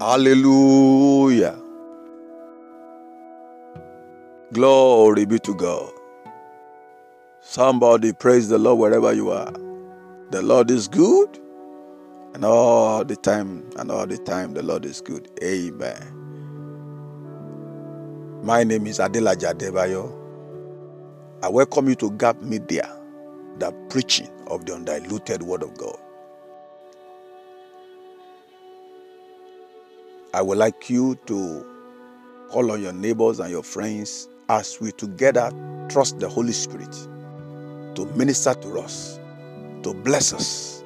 Hallelujah. Glory be to God. Somebody praise the Lord wherever you are. The Lord is good, and all the time, and all the time, the Lord is good. Amen. My name is Adela Jadebayo. I welcome you to Gap Media, the preaching of the undiluted Word of God. I would like you to call on your neighbors and your friends as we together trust the Holy Spirit to minister to us, to bless us,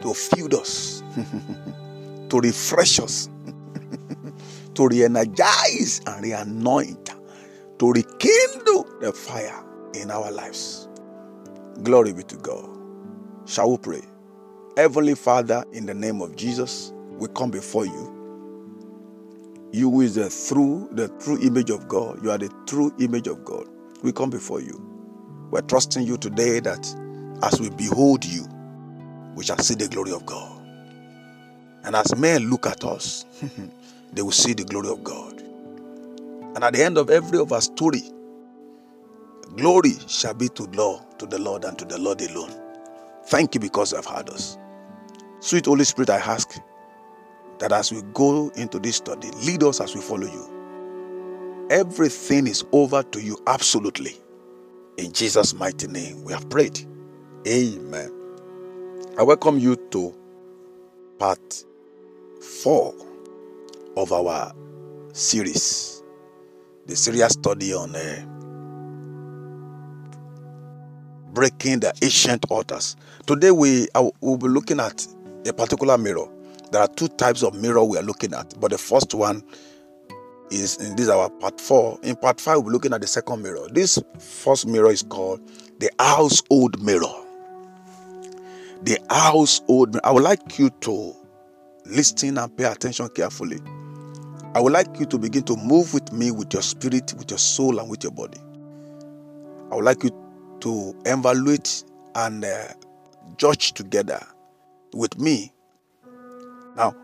to feed us, to refresh us, to re energize and re anoint, to rekindle the fire in our lives. Glory be to God. Shall we pray? Heavenly Father, in the name of Jesus, we come before you. You who is the true, the true image of God. You are the true image of God. We come before you. We're trusting you today that as we behold you, we shall see the glory of God. And as men look at us, they will see the glory of God. And at the end of every of our story, glory shall be to Lord, to the Lord and to the Lord alone. Thank you because you have heard us. Sweet Holy Spirit, I ask that as we go into this study, lead us as we follow you. Everything is over to you absolutely. In Jesus' mighty name, we have prayed. Amen. I welcome you to part four of our series, the serious study on uh, breaking the ancient altars. Today we will be looking at a particular mirror. There are two types of mirror we are looking at, but the first one is in this our part four. In part five, we're looking at the second mirror. This first mirror is called the household mirror. The household. I would like you to listen and pay attention carefully. I would like you to begin to move with me with your spirit, with your soul, and with your body. I would like you to evaluate and uh, judge together with me. Now,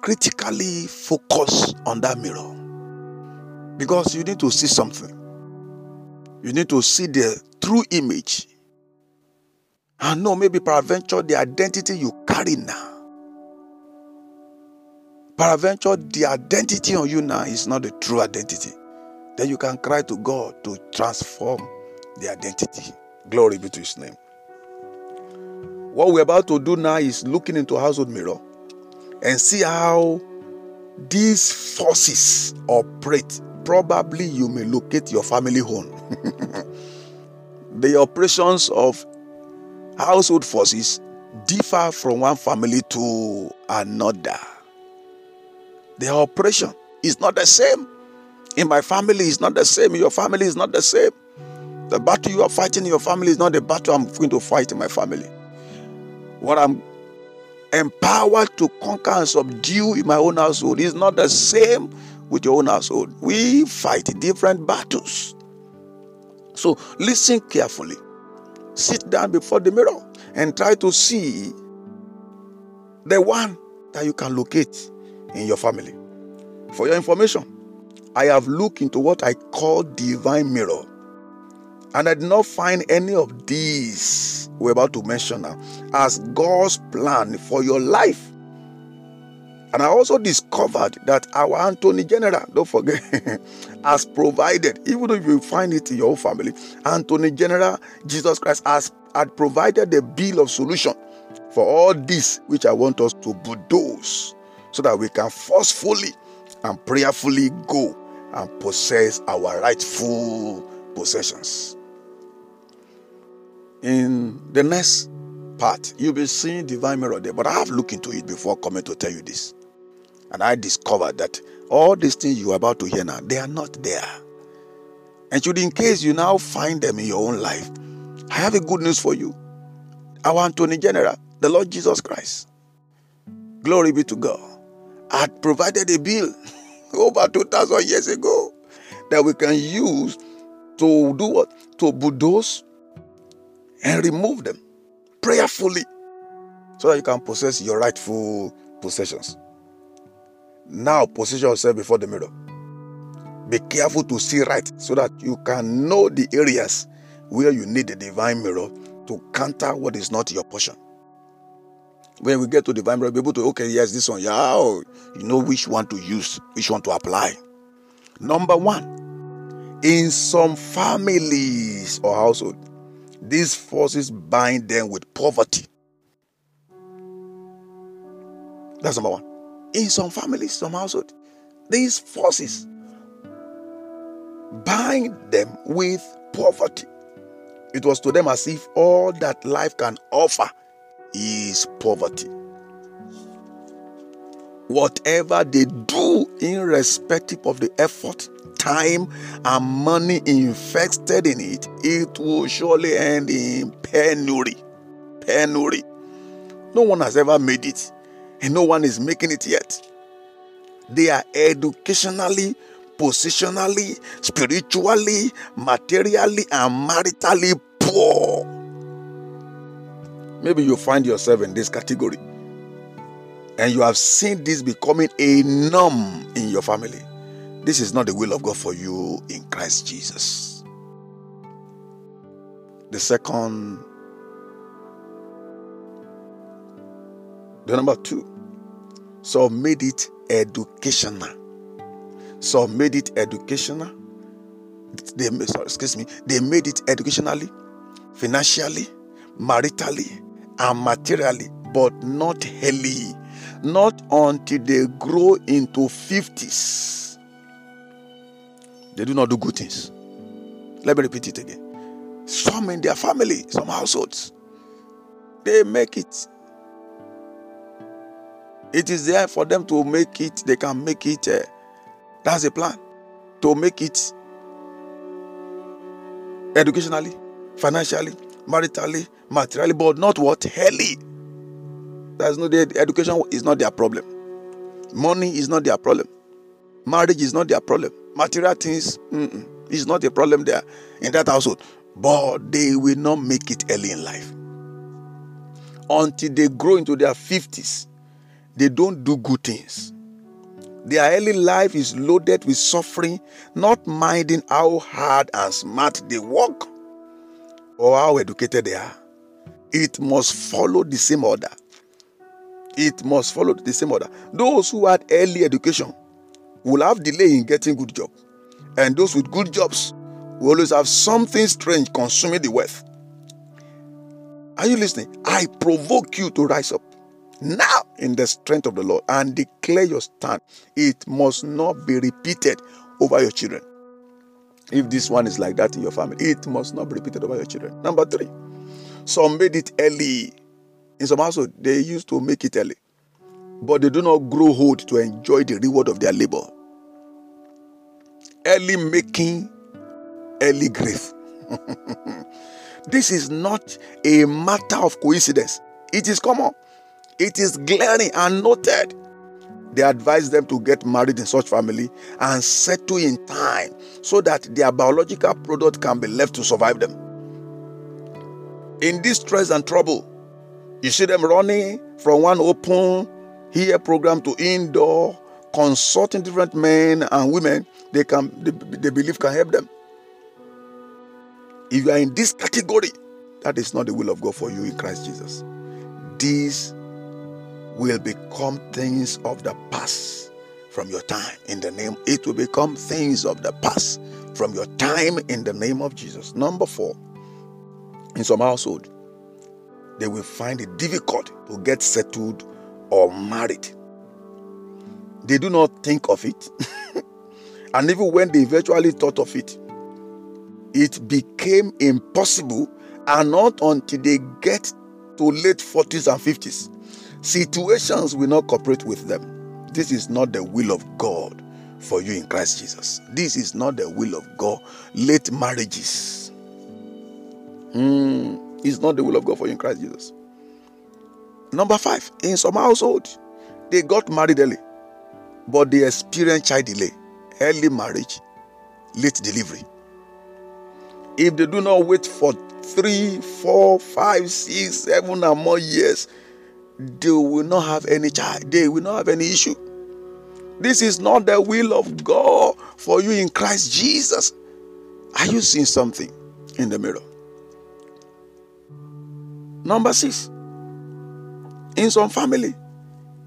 critically focus on that mirror because you need to see something. You need to see the true image. And know maybe peradventure the identity you carry now. Peradventure the identity on you now is not the true identity. Then you can cry to God to transform the identity. Glory be to his name. What we're about to do now is looking into household mirror and see how these forces operate. Probably you may locate your family home. the operations of household forces differ from one family to another. The operation is not the same. In my family, is not the same. Your family, is not the same. The battle you are fighting in your family is not the battle I'm going to fight in my family. What I'm empowered to conquer and subdue in my own household is not the same with your own household. We fight different battles. So listen carefully. Sit down before the mirror and try to see the one that you can locate in your family. For your information, I have looked into what I call divine mirror. And I did not find any of these we're about to mention now as God's plan for your life. And I also discovered that our Attorney General, don't forget, has provided, even if you find it in your family, Attorney General, Jesus Christ has had provided the bill of solution for all this which I want us to bulldoze so that we can forcefully and prayerfully go and possess our rightful possessions. In the next part, you'll be seeing divine mirror there, but I have looked into it before coming to tell you this. And I discovered that all these things you are about to hear now, they are not there. And should in case you now find them in your own life, I have a good news for you. Our Attorney General, the Lord Jesus Christ, glory be to God, had provided a bill over 2,000 years ago that we can use to do what? To bulldoze and remove them prayerfully so that you can possess your rightful possessions. Now position yourself before the mirror. Be careful to see right so that you can know the areas where you need the divine mirror to counter what is not your portion. When we get to divine mirror, be able to, okay, yes, this one, yeah, oh, you know which one to use, which one to apply. Number one, in some families or household, these forces bind them with poverty. That's number one. In some families, some household, these forces bind them with poverty. It was to them as if all that life can offer is poverty. Whatever they do, irrespective of the effort, time, and money invested in it, it will surely end in penury. Penury. No one has ever made it, and no one is making it yet. They are educationally positionally, spiritually, materially, and maritally poor. Maybe you find yourself in this category and you have seen this becoming a norm in your family. This is not the will of God for you in Christ Jesus. The second, the number two, so made it educational So made it educational. They sorry, excuse me. They made it educationally, financially, maritally, and materially, but not healthy. Not until they grow into 50s. They do not do good things. Let me repeat it again. Some in their family, some households, they make it. It is there for them to make it. They can make it. Uh, that's the plan to make it educationally, financially, maritally, materially, but not what? Helly. That's no the education is not their problem. Money is not their problem. Marriage is not their problem. Material things is not a problem there in that household. But they will not make it early in life. Until they grow into their 50s, they don't do good things. Their early life is loaded with suffering, not minding how hard and smart they work or how educated they are. It must follow the same order. It must follow the same order. Those who had early education will have delay in getting good job, and those with good jobs will always have something strange consuming the wealth. Are you listening? I provoke you to rise up now in the strength of the Lord and declare your stand. It must not be repeated over your children. If this one is like that in your family, it must not be repeated over your children. Number three, some made it early. In some households, they used to make it early, but they do not grow old to enjoy the reward of their labor. Early making, early grave. this is not a matter of coincidence, it is common. It is glaring and noted. They advise them to get married in such family and settle in time so that their biological product can be left to survive them. In distress and trouble, you see them running from one open here program to indoor, consulting different men and women they can they, they believe can help them. If you are in this category, that is not the will of God for you in Christ Jesus. These will become things of the past from your time in the name it will become things of the past from your time in the name of jesus number four in some household they will find it difficult to get settled or married they do not think of it and even when they eventually thought of it it became impossible and not until they get to late 40s and 50s Situations will not cooperate with them. This is not the will of God for you in Christ Jesus. This is not the will of God. Late marriages. Mm, it's not the will of God for you in Christ Jesus. Number five, in some household, they got married early, but they experienced child delay, early marriage, late delivery. If they do not wait for three, four, five, six, seven, and more years, they will not have any child, they will not have any issue. This is not the will of God for you in Christ Jesus. Are you seeing something in the mirror? Number six, in some family,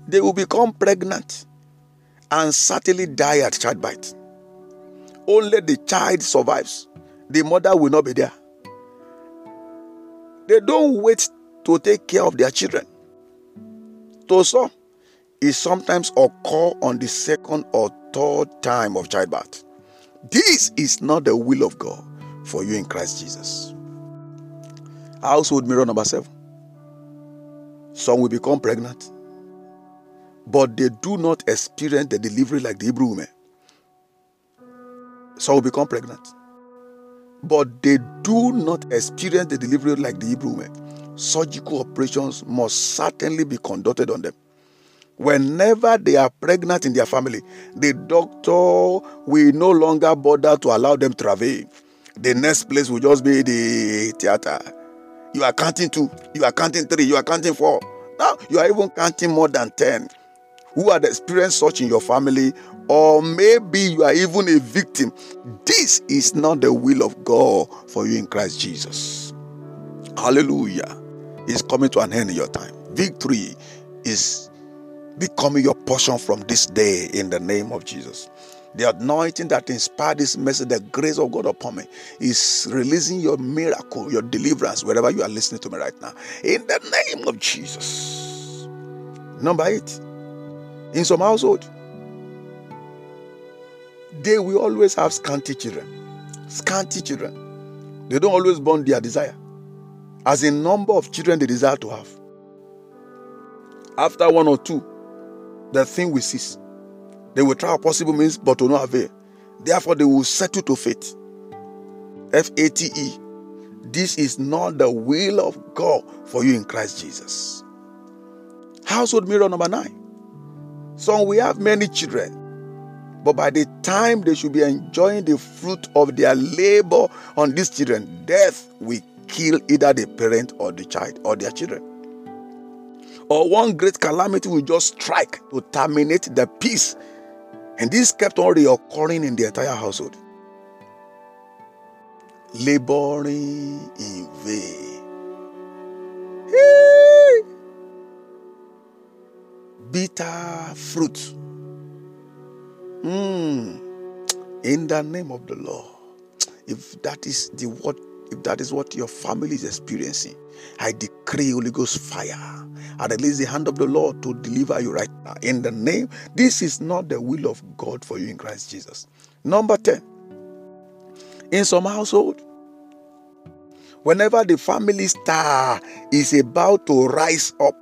they will become pregnant and certainly die at childbirth. Only the child survives, the mother will not be there. They don't wait to take care of their children. To some, it sometimes occur on the second or third time of childbirth. This is not the will of God for you in Christ Jesus. Household mirror number seven. Some will become pregnant, but they do not experience the delivery like the Hebrew women. Some will become pregnant, but they do not experience the delivery like the Hebrew women. Surgical operations must certainly be conducted on them. Whenever they are pregnant in their family, the doctor will no longer bother to allow them to travel. The next place will just be the theater. You are counting two, you are counting three, you are counting four. Now you are even counting more than ten. Who had experienced such in your family, or maybe you are even a victim. This is not the will of God for you in Christ Jesus. Hallelujah. It's coming to an end in your time. Victory is becoming your portion from this day in the name of Jesus. The anointing that inspired this message, the grace of God upon me, is releasing your miracle, your deliverance, wherever you are listening to me right now. In the name of Jesus. Number eight, in some household, they will always have scanty children. Scanty children. They don't always born their desire. As a number of children they desire to have. After one or two, the thing will cease. They will try possible means, but to no avail. Therefore, they will settle to fate. F A T E. This is not the will of God for you in Christ Jesus. Household mirror number nine. So we have many children, but by the time they should be enjoying the fruit of their labor on these children, death will kill either the parent or the child or their children or one great calamity will just strike to terminate the peace. And this kept on reoccurring in the entire household. Laboring in vain. Hey! Bitter fruit. Mm. In the name of the Lord. If that is the what if that is what your family is experiencing, I decree Holy Ghost fire. I release the hand of the Lord to deliver you right now. In the name, this is not the will of God for you in Christ Jesus. Number 10. In some household, whenever the family star is about to rise up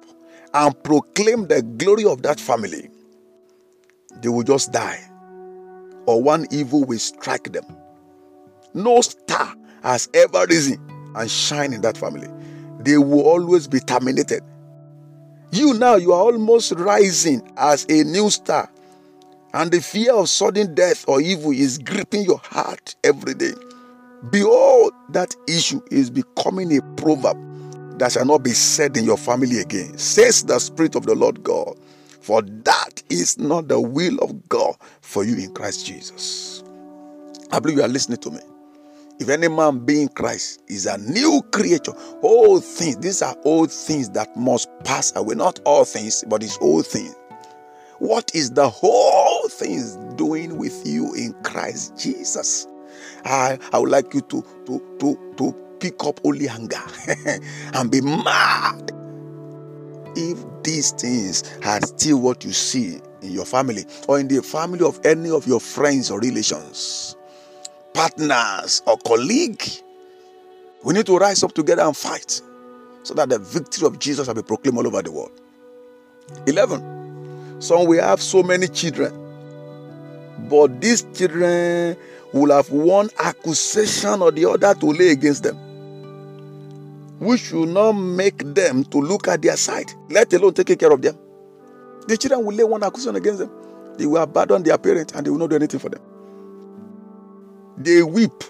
and proclaim the glory of that family, they will just die, or one evil will strike them. No star has ever risen and shine in that family. They will always be terminated. You now, you are almost rising as a new star, and the fear of sudden death or evil is gripping your heart every day. Behold, that issue is becoming a proverb that shall not be said in your family again, says the Spirit of the Lord God. For that is not the will of God for you in Christ Jesus. I believe you are listening to me. If any man be in Christ is a new creature, all things, these are all things that must pass away. Not all things, but it's all things. What is the whole things doing with you in Christ Jesus? I, I would like you to, to, to, to pick up only anger and be mad. If these things are still what you see in your family or in the family of any of your friends or relations, partners or colleague. We need to rise up together and fight so that the victory of Jesus will be proclaimed all over the world. 11. So we have so many children, but these children will have one accusation or the other to lay against them. We should not make them to look at their side, let alone taking care of them. The children will lay one accusation against them. They will abandon their parents and they will not do anything for them. They weep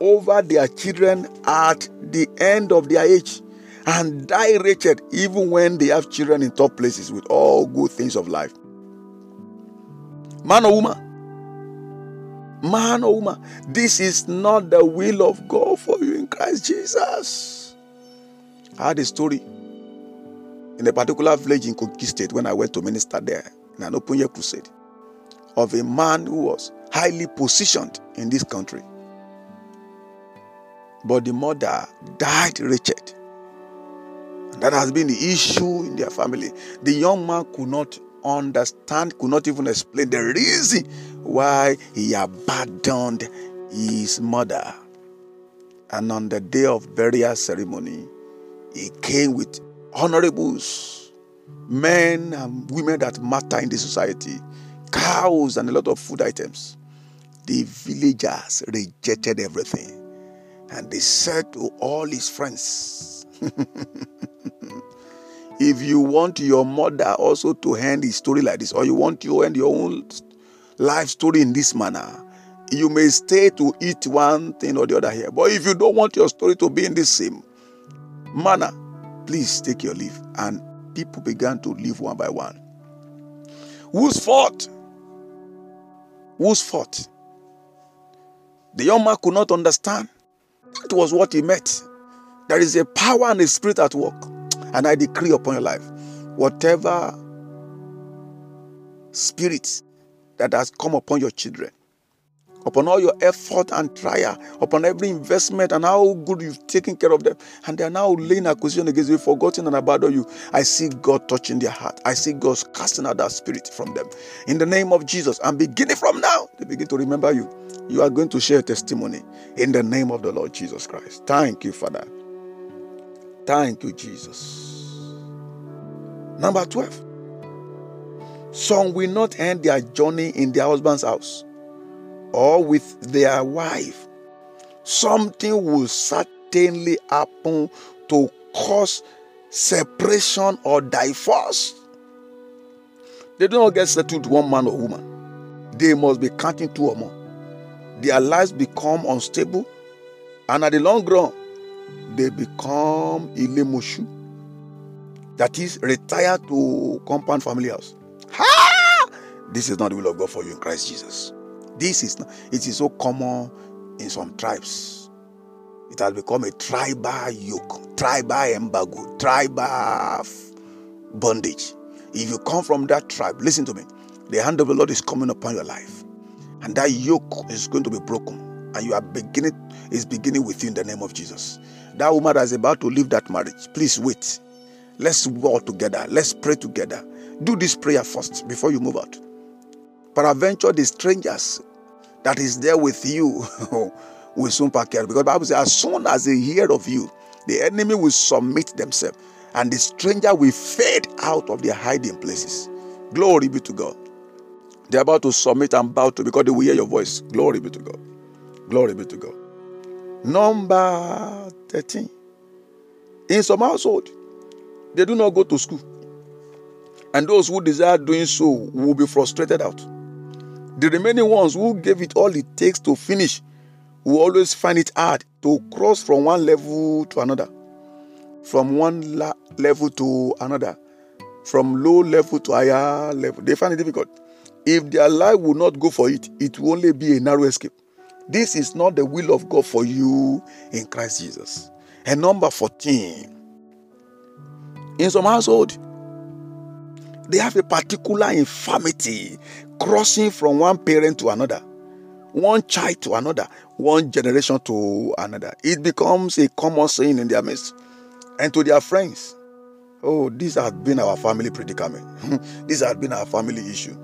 over their children at the end of their age and die wretched even when they have children in top places with all good things of life. Man or woman? Man or woman? This is not the will of God for you in Christ Jesus. I had a story in a particular village in Kogi State when I went to minister there in an open year crusade of a man who was highly positioned in this country. But the mother died wretched. And that has been the issue in their family. The young man could not understand, could not even explain the reason why he abandoned his mother. And on the day of burial ceremony, he came with honorables, men and women that matter in the society, cows and a lot of food items. The villagers rejected everything. And they said to all his friends, if you want your mother also to end his story like this, or you want to end your own life story in this manner, you may stay to eat one thing or the other here. But if you don't want your story to be in the same manner, please take your leave. And people began to leave one by one. Whose fault? Whose fault? The young man could not understand. That was what he meant. There is a power and a spirit at work. And I decree upon your life whatever spirit that has come upon your children, upon all your effort and trial, upon every investment and how good you've taken care of them, and they are now laying accusation against you, forgotten and abandoned you. I see God touching their heart. I see God casting out that spirit from them. In the name of Jesus, and beginning from now, they begin to remember you you are going to share testimony in the name of the Lord Jesus Christ. Thank you, Father. Thank you, Jesus. Number 12. Some will not end their journey in their husband's house or with their wife. Something will certainly happen to cause separation or divorce. They do not get settled one man or woman. They must be counting two or more their lives become unstable, and at the long run, they become ilemoshu. That is, retire to compound family house. Ha! This is not the will of God for you in Christ Jesus. This is not, it is so common in some tribes. It has become a tribal yoke, tribal embargo, tribal bondage. If you come from that tribe, listen to me. The hand of the Lord is coming upon your life and that yoke is going to be broken. And you are beginning is beginning with you in the name of jesus. That woman that is about to leave that marriage please wait. Let's walk together. Let's pray together. Do this prayer first before you move out. Peradventure the strangers that is there with you will soon pack out because bible says as soon as they hear of you the enemy will submit themselves and the stranger will fade out of their hiding places. Glory be to god they're about to submit and bow to because they will hear your voice. Glory be to God. Glory be to God. Number 13. In some household, they do not go to school. And those who desire doing so will be frustrated out. The remaining ones who gave it all it takes to finish will always find it hard to cross from one level to another, from one la- level to another, from low level to higher level. They find it difficult. If their life will not go for it, it will only be a narrow escape. This is not the will of God for you in Christ Jesus. And number 14, in some household, they have a particular infirmity crossing from one parent to another, one child to another, one generation to another. It becomes a common saying in their midst and to their friends. Oh, this has been our family predicament. this has been our family issue.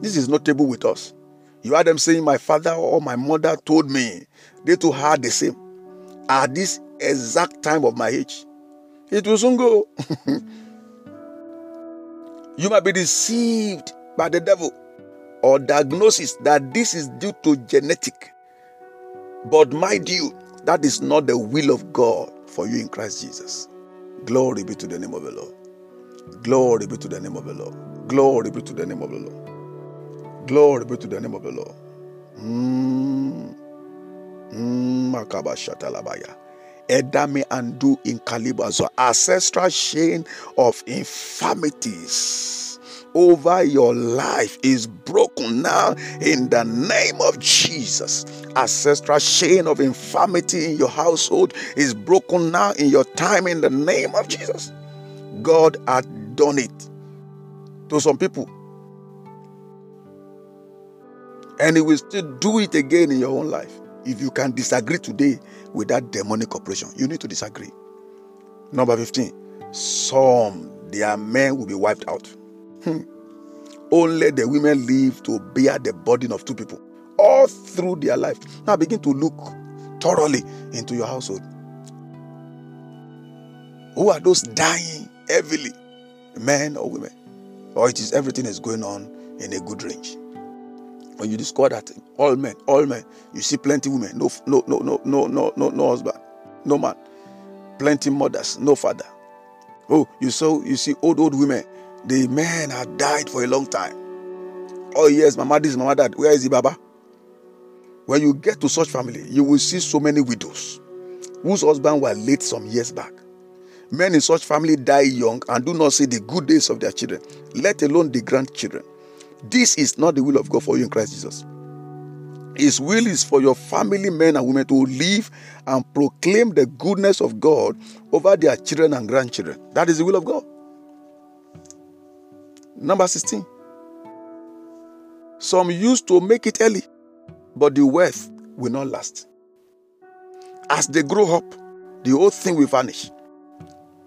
This is notable with us. You heard them saying, My father or my mother told me. They too had the same. At this exact time of my age. It will soon go. you might be deceived by the devil or diagnosis that this is due to genetic. But mind you, that is not the will of God for you in Christ Jesus. Glory be to the name of the Lord. Glory be to the name of the Lord. Glory be to the name of the Lord. Glory be to the name of the Lord. Mm. Mm, Edame do in. So ancestral chain of infirmities over your life is broken now in the name of Jesus. Ancestral chain of infirmity in your household is broken now in your time in the name of Jesus. God had done it to some people. And He will still do it again in your own life. If you can disagree today with that demonic operation, you need to disagree. Number 15. Some their men will be wiped out. Hmm. Only the women live to bear the burden of two people all through their life. Now begin to look thoroughly into your household. Who are those dying heavily? Men or women? Or it is everything is going on in a good range. When you discover that all men, all men, you see plenty women, no, no, no, no, no, no, no, no husband, no man, plenty mothers, no father. Oh, you saw, you see old, old women, the men have died for a long time. Oh yes, mama this, mama that. Where is the baba? When you get to such family, you will see so many widows whose husband were late some years back. Men in such family die young and do not see the good days of their children, let alone the grandchildren. This is not the will of God for you in Christ Jesus. His will is for your family men and women to live and proclaim the goodness of God over their children and grandchildren. That is the will of God. Number 16. Some used to make it early, but the wealth will not last. As they grow up, the whole thing will vanish.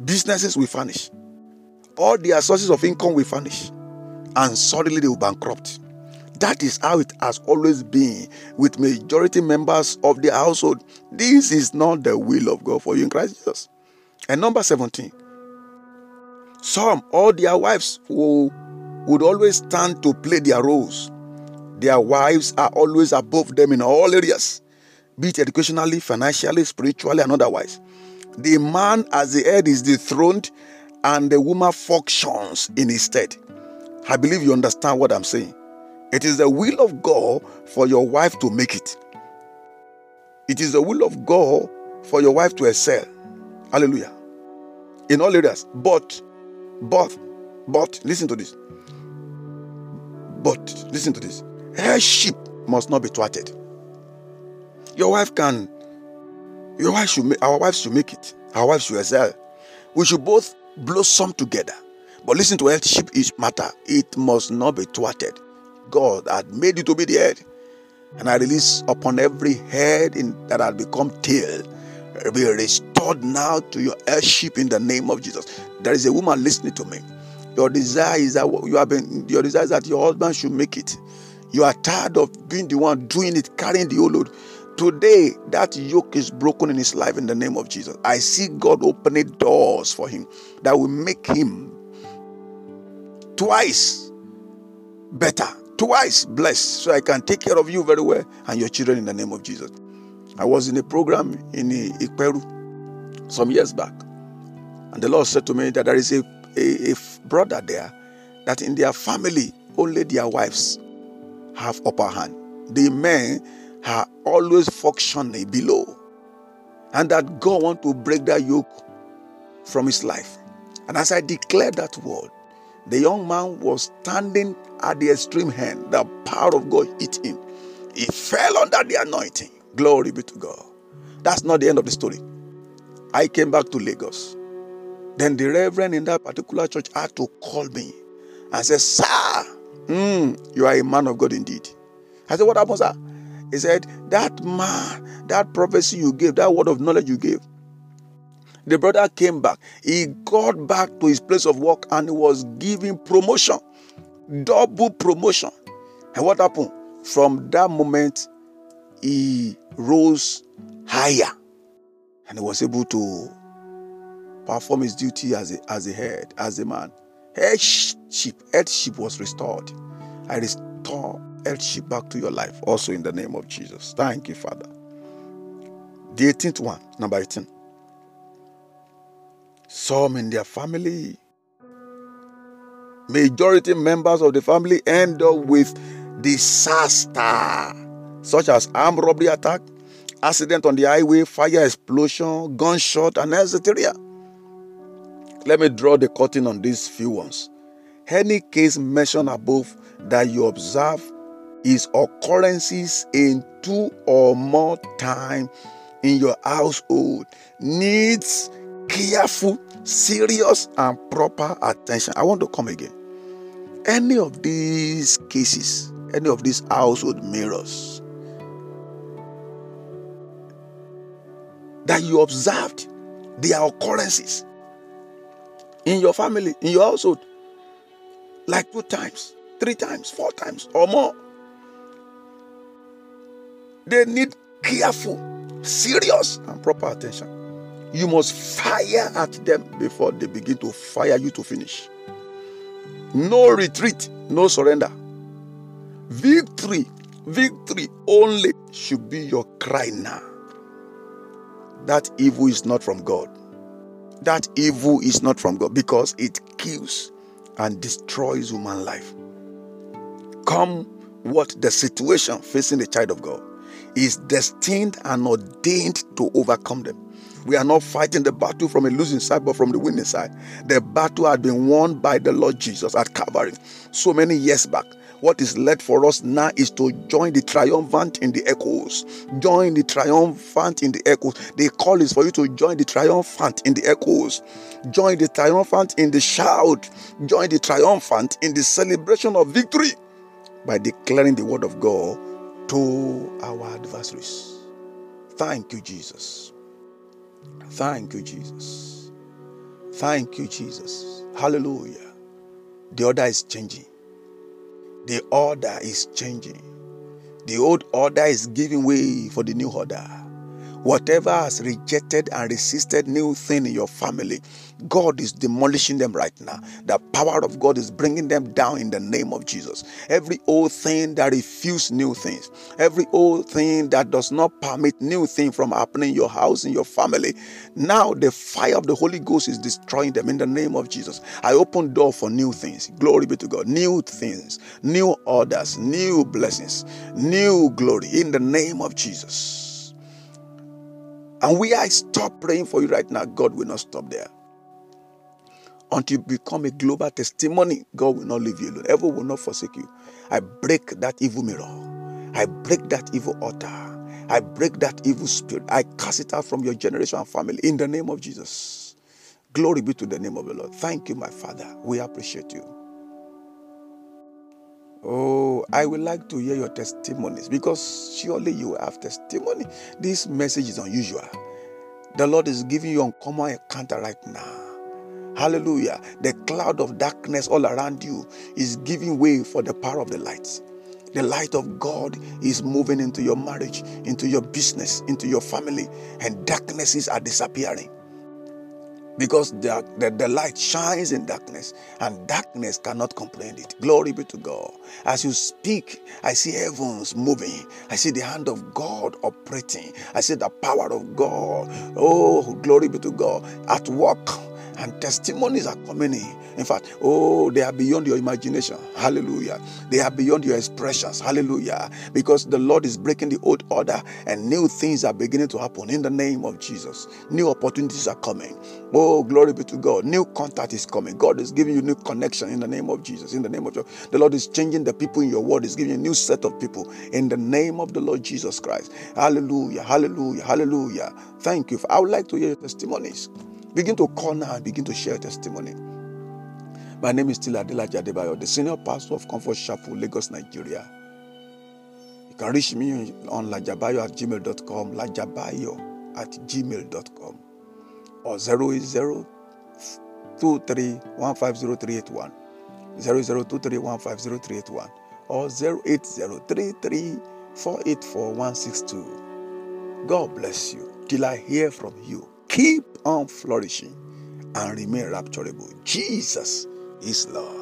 Businesses will vanish. All their sources of income will vanish. And suddenly they will bankrupt. That is how it has always been with majority members of the household. This is not the will of God for you in Christ Jesus. And number 17. Some, all their wives who would always stand to play their roles. Their wives are always above them in all areas, be it educationally, financially, spiritually, and otherwise. The man as the head is dethroned and the woman functions in his stead. I believe you understand what I'm saying. It is the will of God for your wife to make it. It is the will of God for your wife to excel. Hallelujah. In all areas. But, but, but, listen to this. But, listen to this. Her sheep must not be thwarted. Your wife can, your wife should make, our wives should make it. Our wives should excel. We should both blossom together. But listen to headship is matter. It must not be thwarted. God had made you to be the head. And I release upon every head in, that had become tail, be restored now to your headship in the name of Jesus. There is a woman listening to me. Your desire is that you have been, your desire is that your husband should make it. You are tired of being the one doing it, carrying the whole load. Today, that yoke is broken in his life in the name of Jesus. I see God opening doors for him that will make him twice better twice blessed so I can take care of you very well and your children in the name of Jesus. I was in a program in Ikperu some years back, and the Lord said to me that there is a, a, a brother there that in their family only their wives have upper hand. The men are always functioning below, and that God want to break that yoke from his life. And as I declare that word, the young man was standing at the extreme hand. The power of God hit him. He fell under the anointing. Glory be to God. That's not the end of the story. I came back to Lagos. Then the reverend in that particular church had to call me and say, Sir, mm, you are a man of God indeed. I said, What happened, sir? He said, That man, that prophecy you gave, that word of knowledge you gave, the brother came back. He got back to his place of work and he was given promotion, double promotion. And what happened? From that moment, he rose higher and he was able to perform his duty as a, as a head, as a man. Headship, headship was restored. I restore headship back to your life also in the name of Jesus. Thank you, Father. The 18th one, number 18. Some in their family, majority members of the family end up with disaster, such as armed robbery attack, accident on the highway, fire explosion, gunshot, and etc. Let me draw the curtain on these few ones. Any case mentioned above that you observe is occurrences in two or more time in your household needs careful, serious, and proper attention. I want to come again. Any of these cases, any of these household mirrors that you observed, their occurrences in your family, in your household, like two times, three times, four times, or more. They need careful, serious, and proper attention. You must fire at them before they begin to fire you to finish. No retreat, no surrender. Victory, victory only should be your cry now. That evil is not from God. That evil is not from God because it kills and destroys human life. Come what the situation facing the child of God is destined and ordained to overcome them. We are not fighting the battle from a losing side, but from the winning side. The battle had been won by the Lord Jesus at Calvary so many years back. What is left for us now is to join the triumphant in the echoes. Join the triumphant in the echoes. The call is for you to join the triumphant in the echoes. Join the triumphant in the shout. Join the triumphant in the celebration of victory by declaring the word of God to our adversaries. Thank you, Jesus. Thank you, Jesus. Thank you, Jesus. Hallelujah. The order is changing. The order is changing. The old order is giving way for the new order. Whatever has rejected and resisted new thing in your family, God is demolishing them right now. The power of God is bringing them down in the name of Jesus. Every old thing that refuses new things, every old thing that does not permit new thing from happening in your house, in your family, now the fire of the Holy Ghost is destroying them in the name of Jesus. I open door for new things. Glory be to God. New things, new orders, new blessings, new glory in the name of Jesus. And we I stop praying for you right now, God will not stop there. Until you become a global testimony, God will not leave you alone. Ever will not forsake you. I break that evil mirror. I break that evil altar. I break that evil spirit. I cast it out from your generation and family in the name of Jesus. Glory be to the name of the Lord. Thank you, my Father. We appreciate you. Oh, I would like to hear your testimonies because surely you have testimony. This message is unusual. The Lord is giving you uncommon encounter right now. Hallelujah. The cloud of darkness all around you is giving way for the power of the light. The light of God is moving into your marriage, into your business, into your family, and darknesses are disappearing because the, the, the, light shines in darkness and darkness cannot comprehend it. Glory be to God. As you speak, I see heavens moving. I see the hand of God operating. I see the power of God. Oh, glory be to God at work and testimonies are coming in. In fact, oh, they are beyond your imagination. Hallelujah. They are beyond your expressions. Hallelujah. Because the Lord is breaking the old order and new things are beginning to happen in the name of Jesus. New opportunities are coming. Oh, glory be to God. New contact is coming. God is giving you new connection in the name of Jesus. In the name of Jesus. The Lord is changing the people in your world. Is giving you a new set of people in the name of the Lord Jesus Christ. Hallelujah. Hallelujah. Hallelujah. Thank you. I would like to hear your testimonies. Begin to call now and begin to share testimony. My name is still Adela Jadebayo, the senior pastor of Comfort Chapel, Lagos, Nigeria. You can reach me on lajabayo at gmail.com, lajabayo at gmail.com, or 080 23150381, 0023150381, or 08033484162. God bless you till I hear from you. Keep on flourishing and remain rapturable. Jesus is Lord.